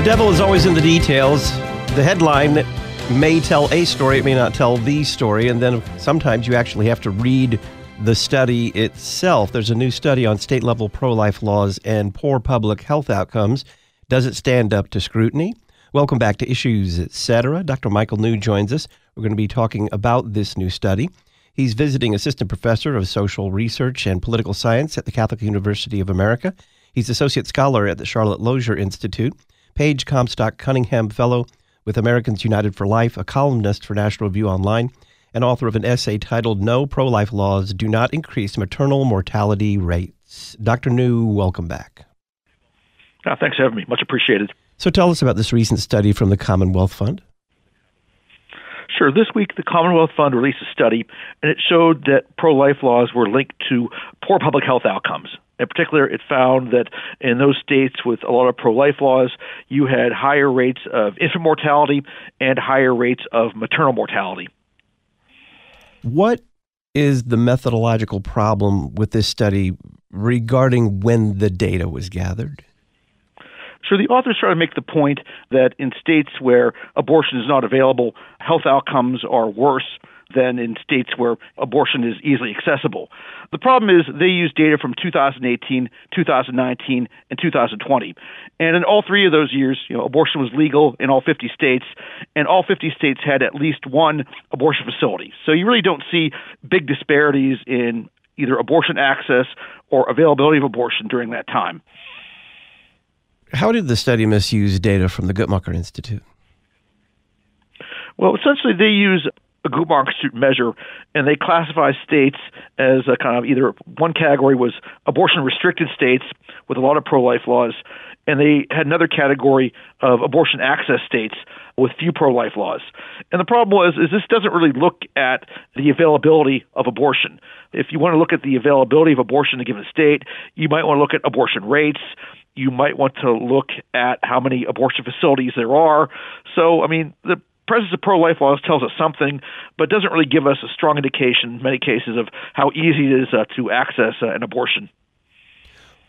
The devil is always in the details. The headline may tell a story, it may not tell the story, and then sometimes you actually have to read the study itself. There's a new study on state level pro life laws and poor public health outcomes. Does it stand up to scrutiny? Welcome back to Issues Etc. Dr. Michael New joins us. We're going to be talking about this new study. He's visiting assistant professor of social research and political science at the Catholic University of America. He's associate scholar at the Charlotte Lozier Institute. Paige Comstock Cunningham Fellow with Americans United for Life, a columnist for National Review Online, and author of an essay titled No Pro Life Laws Do Not Increase Maternal Mortality Rates. Dr. New, welcome back. Oh, thanks for having me. Much appreciated. So tell us about this recent study from the Commonwealth Fund. Sure. This week, the Commonwealth Fund released a study, and it showed that pro life laws were linked to poor public health outcomes. In particular, it found that in those states with a lot of pro life laws, you had higher rates of infant mortality and higher rates of maternal mortality. What is the methodological problem with this study regarding when the data was gathered? So the authors try to make the point that in states where abortion is not available, health outcomes are worse than in states where abortion is easily accessible. The problem is they use data from 2018, 2019, and 2020. And in all three of those years, you know, abortion was legal in all 50 states, and all 50 states had at least one abortion facility. So you really don't see big disparities in either abortion access or availability of abortion during that time. How did the study misuse data from the Guttmacher Institute? Well, essentially, they use a Institute measure, and they classify states as a kind of either one category was abortion restricted states with a lot of pro life laws, and they had another category of abortion access states with few pro life laws. And the problem was is this doesn't really look at the availability of abortion. If you want to look at the availability of abortion in a given state, you might want to look at abortion rates. You might want to look at how many abortion facilities there are. So, I mean, the presence of pro-life laws tells us something, but doesn't really give us a strong indication in many cases of how easy it is uh, to access uh, an abortion.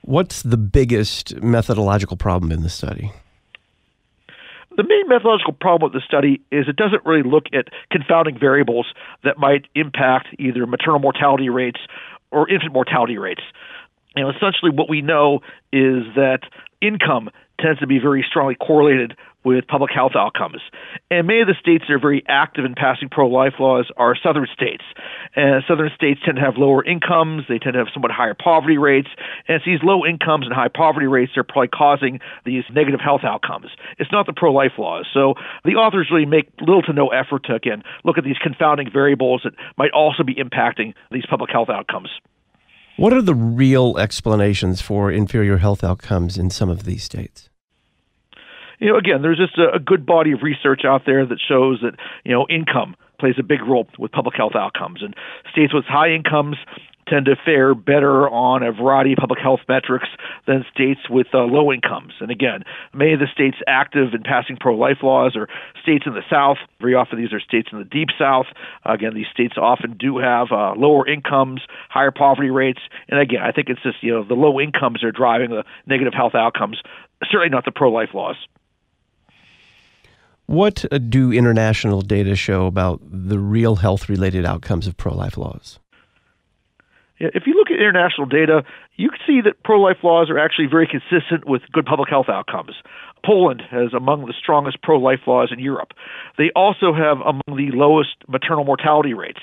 What's the biggest methodological problem in this study? The main methodological problem with the study is it doesn't really look at confounding variables that might impact either maternal mortality rates or infant mortality rates. And essentially, what we know is that income tends to be very strongly correlated with public health outcomes. And many of the states that are very active in passing pro life laws are southern states. And southern states tend to have lower incomes, they tend to have somewhat higher poverty rates, and it's these low incomes and high poverty rates that are probably causing these negative health outcomes. It's not the pro life laws. So the authors really make little to no effort to, again, look at these confounding variables that might also be impacting these public health outcomes. What are the real explanations for inferior health outcomes in some of these states? you know, again, there's just a, a good body of research out there that shows that, you know, income plays a big role with public health outcomes. And states with high incomes tend to fare better on a variety of public health metrics than states with uh, low incomes. And again, many of the states active in passing pro life laws are states in the South. Very often, these are states in the Deep South. Again, these states often do have uh, lower incomes, higher poverty rates. And again, I think it's just, you know, the low incomes are driving the negative health outcomes, certainly not the pro life laws. What uh, do international data show about the real health related outcomes of pro life laws? If you look at international data, you can see that pro life laws are actually very consistent with good public health outcomes. Poland has among the strongest pro life laws in Europe. They also have among the lowest maternal mortality rates.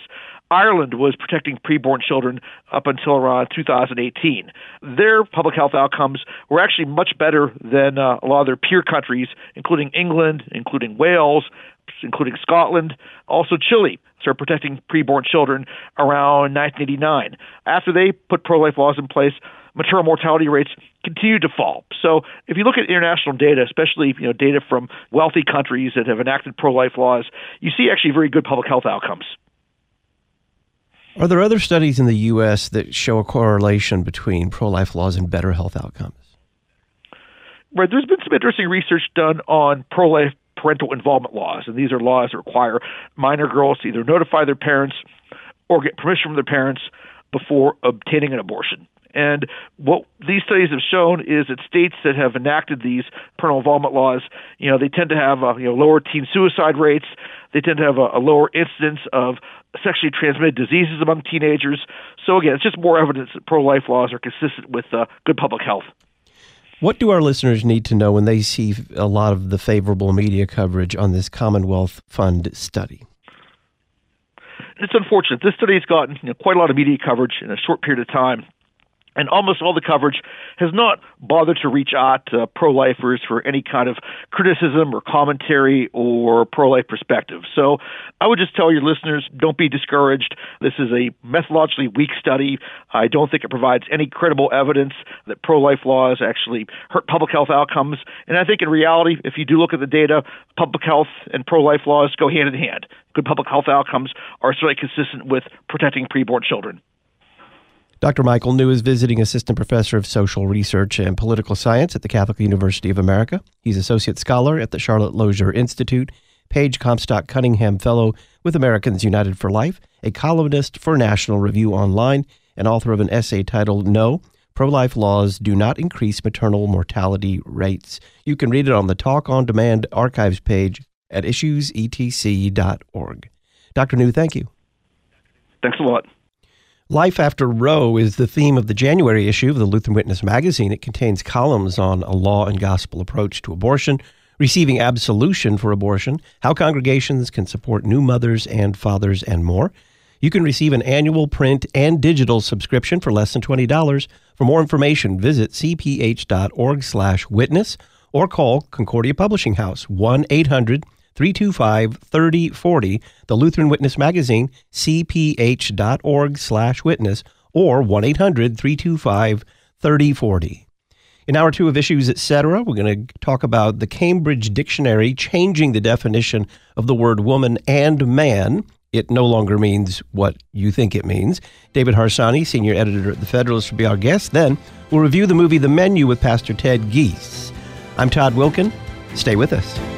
Ireland was protecting preborn children up until around 2018. Their public health outcomes were actually much better than uh, a lot of their peer countries, including England, including Wales, including Scotland, also Chile, started protecting preborn children around 1989. After they put pro-life laws in place, maternal mortality rates continue to fall. So if you look at international data, especially you know data from wealthy countries that have enacted pro-life laws, you see actually very good public health outcomes. Are there other studies in the U.S. that show a correlation between pro-life laws and better health outcomes? Right, there's been some interesting research done on pro-life parental involvement laws, and these are laws that require minor girls to either notify their parents or get permission from their parents before obtaining an abortion. And what these studies have shown is that states that have enacted these parental involvement laws, you know, they tend to have uh, you know lower teen suicide rates. They tend to have a, a lower incidence of sexually transmitted diseases among teenagers. So again, it's just more evidence that pro-life laws are consistent with uh, good public health. What do our listeners need to know when they see a lot of the favorable media coverage on this Commonwealth Fund study? It's unfortunate. This study has gotten you know, quite a lot of media coverage in a short period of time and almost all the coverage has not bothered to reach out to pro lifers for any kind of criticism or commentary or pro life perspective. So I would just tell your listeners don't be discouraged. This is a methodologically weak study. I don't think it provides any credible evidence that pro life laws actually hurt public health outcomes. And I think in reality, if you do look at the data, public health and pro life laws go hand in hand. Good public health outcomes are certainly consistent with protecting preborn children. Dr. Michael New is visiting assistant professor of social research and political science at the Catholic University of America. He's associate scholar at the Charlotte Lozier Institute, Paige Comstock Cunningham Fellow with Americans United for Life, a columnist for National Review Online, and author of an essay titled No, Pro Life Laws Do Not Increase Maternal Mortality Rates. You can read it on the Talk on Demand archives page at issuesetc.org. Dr. New, thank you. Thanks a lot. Life After Roe is the theme of the January issue of the Lutheran Witness magazine. It contains columns on a law and gospel approach to abortion, receiving absolution for abortion, how congregations can support new mothers and fathers, and more. You can receive an annual print and digital subscription for less than $20. For more information, visit cph.org/witness or call Concordia Publishing House 1 800 325 3040, the Lutheran Witness Magazine, cph.org slash witness, or 1 800 325 3040. In hour two of Issues Etc., we're going to talk about the Cambridge Dictionary changing the definition of the word woman and man. It no longer means what you think it means. David Harsanyi, senior editor at The Federalist, will be our guest. Then we'll review the movie The Menu with Pastor Ted Giese. I'm Todd Wilken. Stay with us.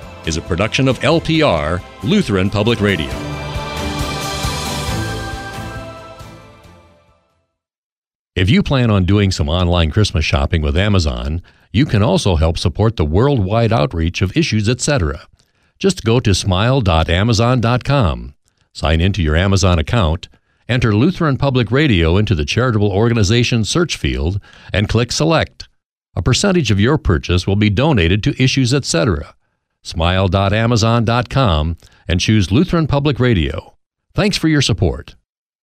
is a production of LPR, Lutheran Public Radio. If you plan on doing some online Christmas shopping with Amazon, you can also help support the worldwide outreach of issues, etc. Just go to smile.amazon.com, sign into your Amazon account, enter Lutheran Public Radio into the charitable organization search field, and click Select. A percentage of your purchase will be donated to issues, etc smile.amazon.com, and choose Lutheran Public Radio. Thanks for your support.